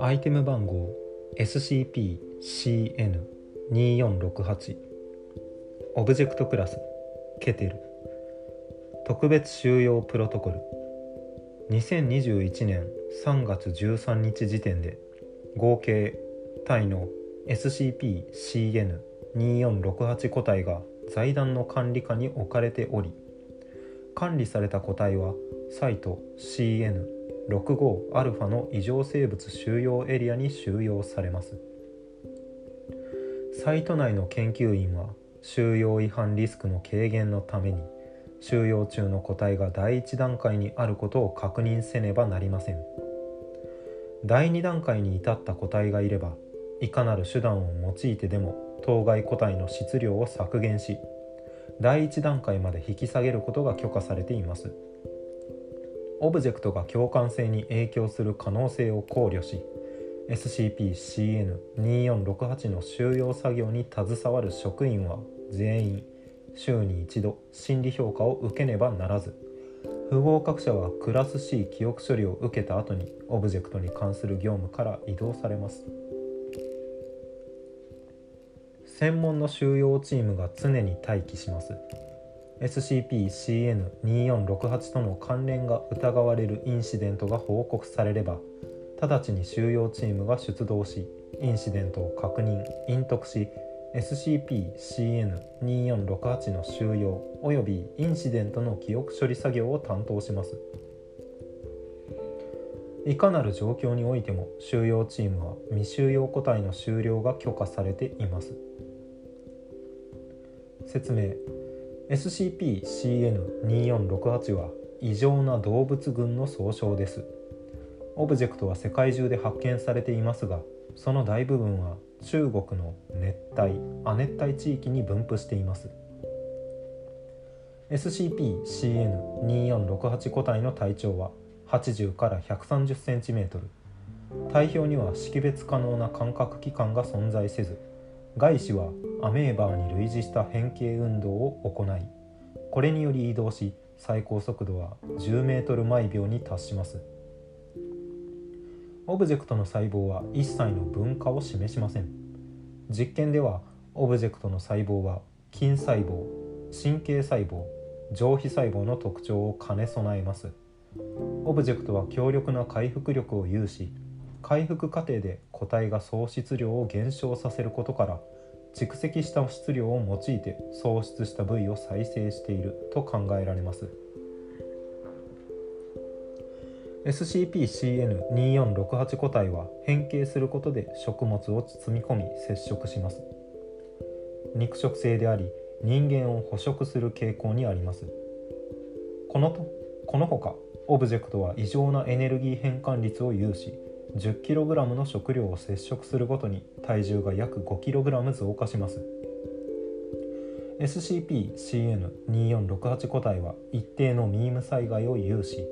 アイテム番号 SCP-CN2468 オブジェクトクラスケテル。特別収容プロトコル。2021年3月13日時点で合計体の SCP-CN2468 個体が財団の管理下に置かれており管理された個体はサイト CN65α の異常生物収容エリアに収容されます。サイト内の研究員は収容違反リスクの軽減のために収容中の個体が第1段階にあることを確認せねばなりません。第2段階に至った個体がいればいかなる手段を用いてでも当該個体の質量を削減し第1段階まで引き下げることが許可されています。オブジェクトが共感性に影響する可能性を考慮し SCP-CN2468 の収容作業に携わる職員は全員週に一度心理評価を受けねばならず不合格者はクラス C 記憶処理を受けた後にオブジェクトに関する業務から移動されます。専門の収容チームが常に待機します。SCP-CN2468 との関連が疑われるインシデントが報告されれば直ちに収容チームが出動しインシデントを確認隠匿し SCP-CN2468 の収容及びインシデントの記憶処理作業を担当します。いかなる状況においても収容チームは未収容個体の終了が許可されています。説明。SCP-CN2468 は異常な動物群の総称です。オブジェクトは世界中で発見されていますがその大部分は中国の熱帯亜熱帯地域に分布しています。SCP-CN2468 個体の体長は80から 130cm 体表には識別可能な感覚器官が存在せず外視はアメーバーに類似した変形運動を行いこれにより移動し最高速度は 10m 毎秒に達します。オブジェクトの細胞は一切の分化を示しません。実験ではオブジェクトの細胞は筋細胞神経細胞上皮細胞の特徴を兼ね備えます。オブジェクトは強力な回復力を有し回復過程で個体が喪失量を減少させることから蓄積した質量を用いて喪失した部位を再生していると考えられます。SCP-CN2468 個体は変形することで食物を包み込み接触します。肉食性であり人間を捕食する傾向にあります。このとこのほかオブジェクトは異常なエネルギー変換率を有し 10kg の食料を摂取するごとに体重が約 5kg 増加します。SCP-CN2468 個体は一定のミーム災害を有し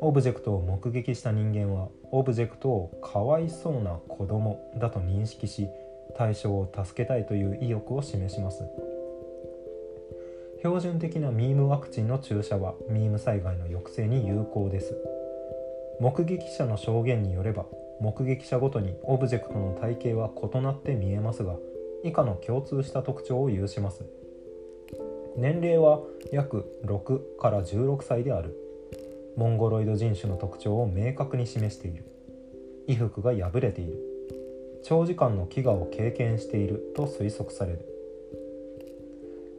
オブジェクトを目撃した人間はオブジェクトをかわいそうな子供だと認識し対象を助けたいという意欲を示します。標準的なミームワクチンの注射はミーム災害の抑制に有効です。目撃者の証言によれば目撃者ごとにオブジェクトの体型は異なって見えますが以下の共通した特徴を有します。年齢は約6から16歳である。モンゴロイド人種の特徴を明確に示している。衣服が破れている。長時間の飢餓を経験している。と推測される。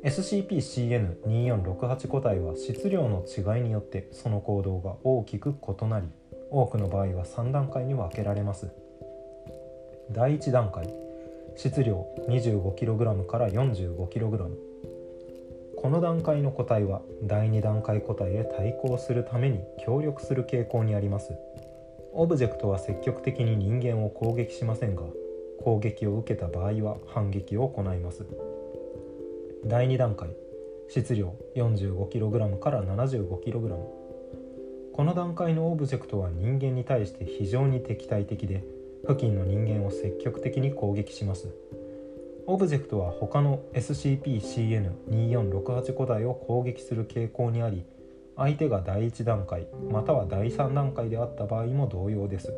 SCP-CN2468 個体は質量の違いによってその行動が大きく異なり多くの場合は3段階に分けられます。第1段階質量 25kg から 45kg この段階の個体は第2段階個体へ対抗するために協力する傾向にあります。オブジェクトは積極的に人間を攻撃しませんが攻撃を受けた場合は反撃を行います。第2段階質量 45kg から 75kg この段階のオブジェクトは人間に対して非常に敵対的で付近の人間を積極的に攻撃します。オブジェクトは他の SCP-CN2468 個体を攻撃する傾向にあり相手が第1段階または第3段階であった場合も同様です。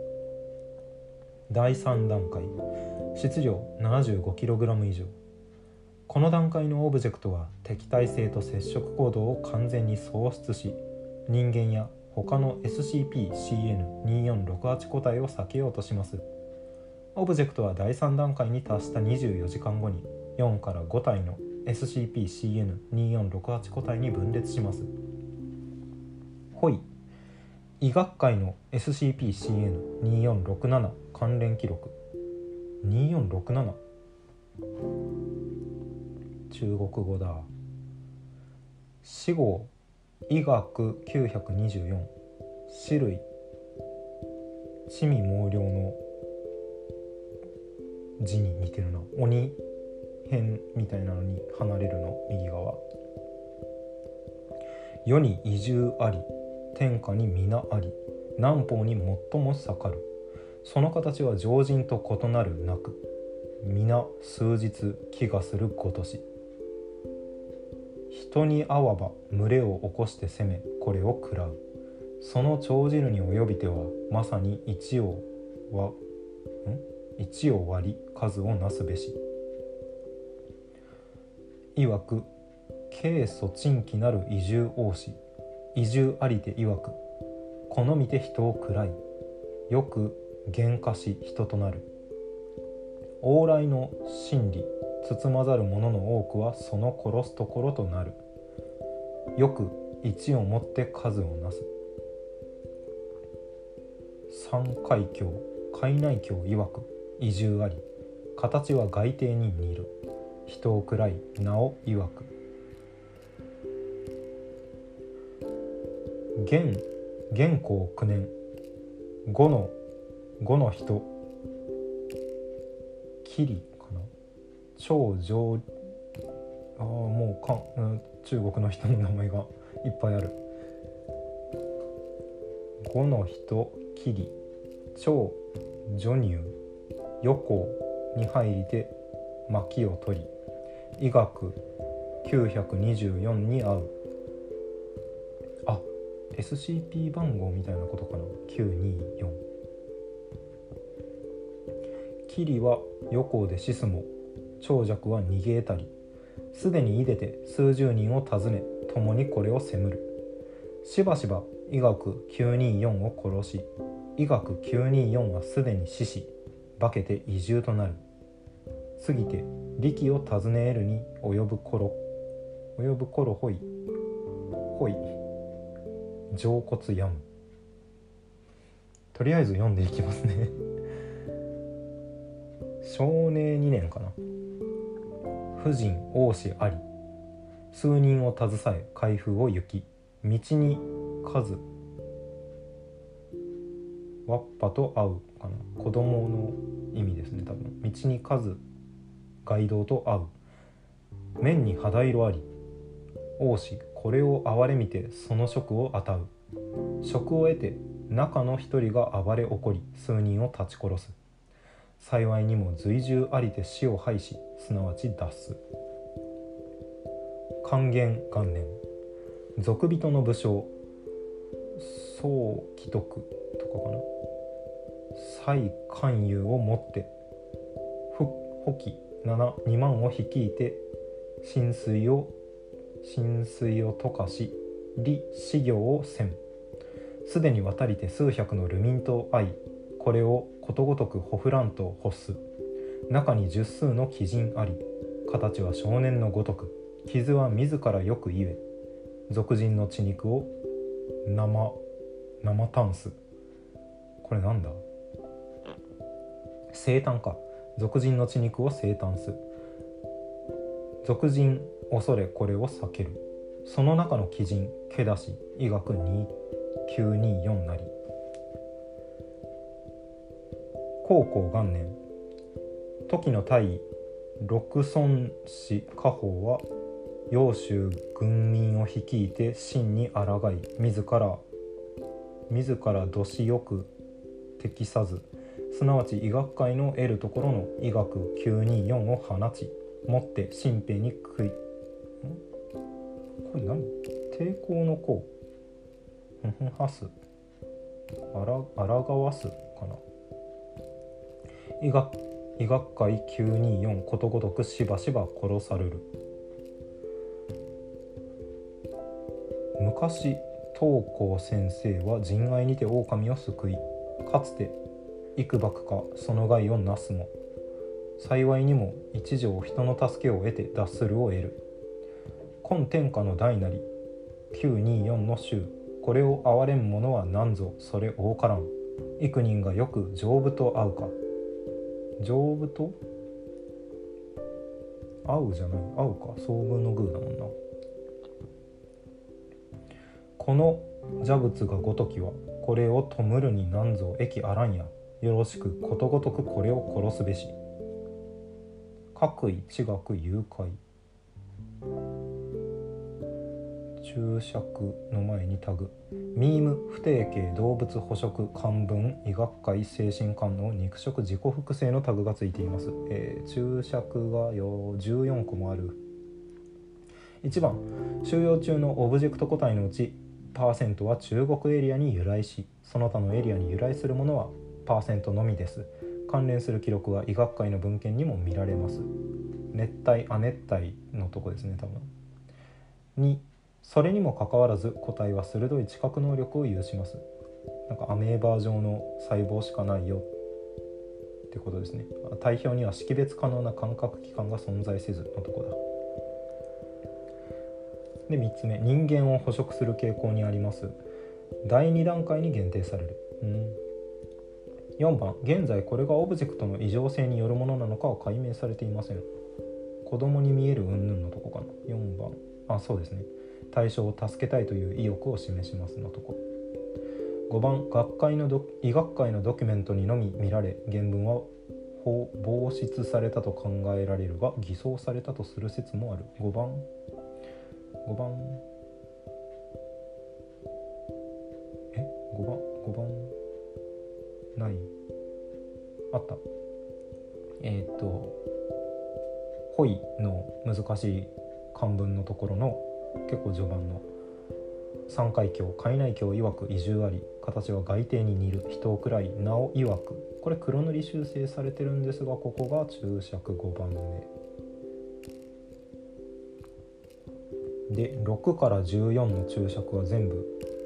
第3段階質量 75kg 以上。この段階のオブジェクトは敵対性と接触行動を完全に喪失し人間や他の SCP-CN2468 個体を避けようとします。オブジェクトは第3段階に達した24時間後に4から5体の SCP-CN2468 個体に分裂します。ホイ医学会の SCP-CN2467 関連記録。2467中国語だ。死後医学924種類。地味毛量の。字に似てるな。鬼編みたいなのに離れるの右側。世に移住あり。天下に皆あり。南方に最も盛る。その形は常人と異なるなく。皆数日気がするごとし。人にあわば群れを起こして攻めこれを食らう。その長汁に及びてはまさに一をはん？一を割り数をなすべし。曰く軽祖珍奇なる移住王子。移住ありて曰く好みて人を喰らい。よく喧嘩し人となる。往来の真理。包まざる者の多くはその殺すところとなる。よく一をもって数をなす。三海峡海内峡曰く移住あり。形は外邸に似る。人を喰らい名を曰く。現現行9年。五の五の人。キ超上ああもうか、うん、中国の人の名前が いっぱいある。五の人キリ超女乳。横に入りて薪を取り。医学924に合う。あ SCP 番号みたいなことかな。924キリは余行でシスモ長尺は逃げたりすでにいでて数十人を訪ね共にこれを責むる。しばしば医学924を殺し医学924はすでに死し化けて移住となる。過ぎて力を尋ね得るに及ぶ頃及ぶ頃ほいほい上骨やむ。とりあえず読んでいきますね。少年2年かな。婦人王子あり。数人を携え開封を行き道に数。わっぱと会うかな。子供の意味ですね多分。道に数。街道と会う。面に肌色あり。王子これを哀れみてその職を与う。職を得て中の一人が暴れ起こり数人を立ち殺す。幸いにも随従ありて死を廃しすなわち脱す。還元元年。賊人の武将宋貴徳。とかかな。蔡関羽をもって補記2万を率いて浸水を浸水を溶かし李死行をせん。すでに渡りて数百の流民と会いこれをことごとくほふらんと欲す。中に十数の鬼人あり形は少年のごとく。傷は自らよく言え。俗人の血肉を生生タンスこれなんだ？生誕か。俗人の血肉を生誕す。俗人恐れこれを避ける。その中の鬼人毛出し医学2924なり。高校元年時の大六孫氏家宝は揚州軍民を率いて真に抗い自ら自らどしよく適さずすなわち医学界の得るところの医学924を放ち持って新兵に食いこれ何？抵抗の功？んふはす？あらがわすかな？医学医学会924ことごとくしばしば殺される。昔東光先生は人外にて狼を救いかつて幾ばくかその害をなすも幸いにも一条人の助けを得て脱するを得る。今天下の大なり924の衆これを憐れむ者は何ぞそれ多からん。幾人がよく丈夫と会うか。丈夫と？合うじゃない？合うか。遭遇の偶だもんな。この蛇仏がごときはこれを弔るに何ぞ益あらんや。よろしく。ことごとくこれを殺すべし。各位地学誘拐。注釈の前にタグ。ミーム不定形動物捕食漢文。医学界精神官能肉食自己複製のタグがついています、えー、注釈がよ14個もある。1番。収容中のオブジェクト個体のうちパーセントは中国エリアに由来しその他のエリアに由来するものはパーセントのみです。関連する記録は医学界の文献にも見られます。熱帯亜熱帯のとこですね多分。2それにもかかわらず個体は鋭い知覚能力を有します。なんかアメーバー状の細胞しかないよ。ってことですね。体表には識別可能な感覚器官が存在せずのとこだ。で3つ目。人間を捕食する傾向にあります。第2段階に限定される、うん、4番。現在これがオブジェクトの異常性によるものなのかは解明されていません。子供に見える云々のとこかな。4番。あそうですね。対象を助けたいという意欲を示しますのとこ。5番学会のど医学会のドキュメントにのみ見られ原文は防出されたと考えられるが偽装されたとする説もある。5番。5番。え？5番？5番？ない。あった。えっ、と「ほい」の難しい漢文のところの結構序盤の三海峡海内峡曰く移住あり形は外帝に似る人をくらい名を曰く。これ黒塗り修正されてるんですがここが注釈5番目。で6から14の注釈は全部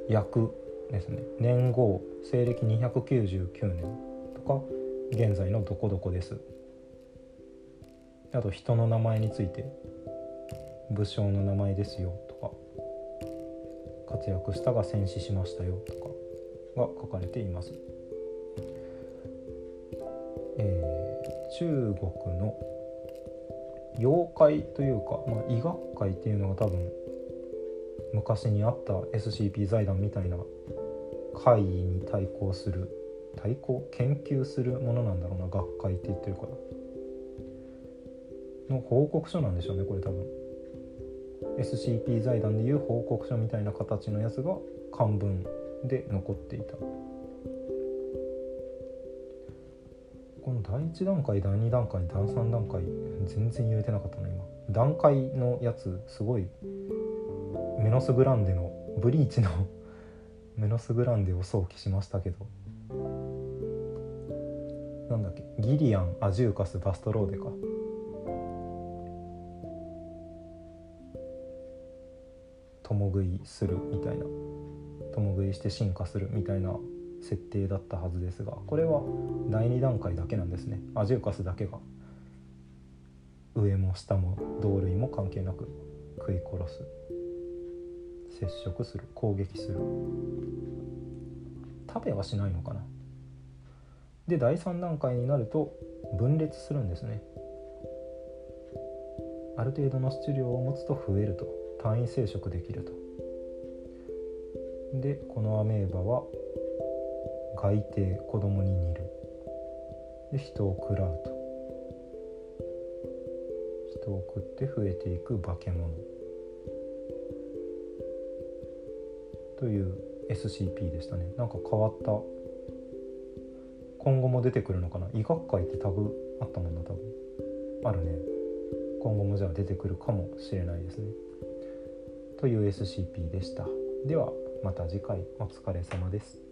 訳ですね。年号西暦299年とか現在のどこどこです。あと人の名前について。武将の名前ですよとか。活躍したが戦死しましたよとかが書かれています、えー、中国の妖怪というか、まあ、医学界っていうのが多分昔にあった SCP 財団みたいな会議に対抗する対抗研究するものなんだろうな学会って言ってるから。の報告書なんでしょうねこれ多分。SCP 財団でいう報告書みたいな形のやつが漢文で残っていた。この第1段階第2段階第3段階全然言えてなかったな今。段階のやつすごいメノスグランデのブリーチの メノスグランデを想起しましたけど。なんだっけギリアンアジューカスバストローデか。共食いするみたいな共食いして進化するみたいな設定だったはずですがこれは第2段階だけなんですね。アジューカスだけが。上も下も同類も関係なく食い殺す。接触する。攻撃する。食べはしないのかな。で第3段階になると分裂するんですね。ある程度の質量を持つと増えると。単位生殖できると。でこのアメーバは外帝子供に似る。で人を食らうと。人を食って増えていく化け物。という SCP でしたね。なんか変わった。今後も出てくるのかな。医学会ってタグあったもんな多分。あるね。今後もじゃあ出てくるかもしれないですね。という SCP でした。ではまた次回お疲れ様です。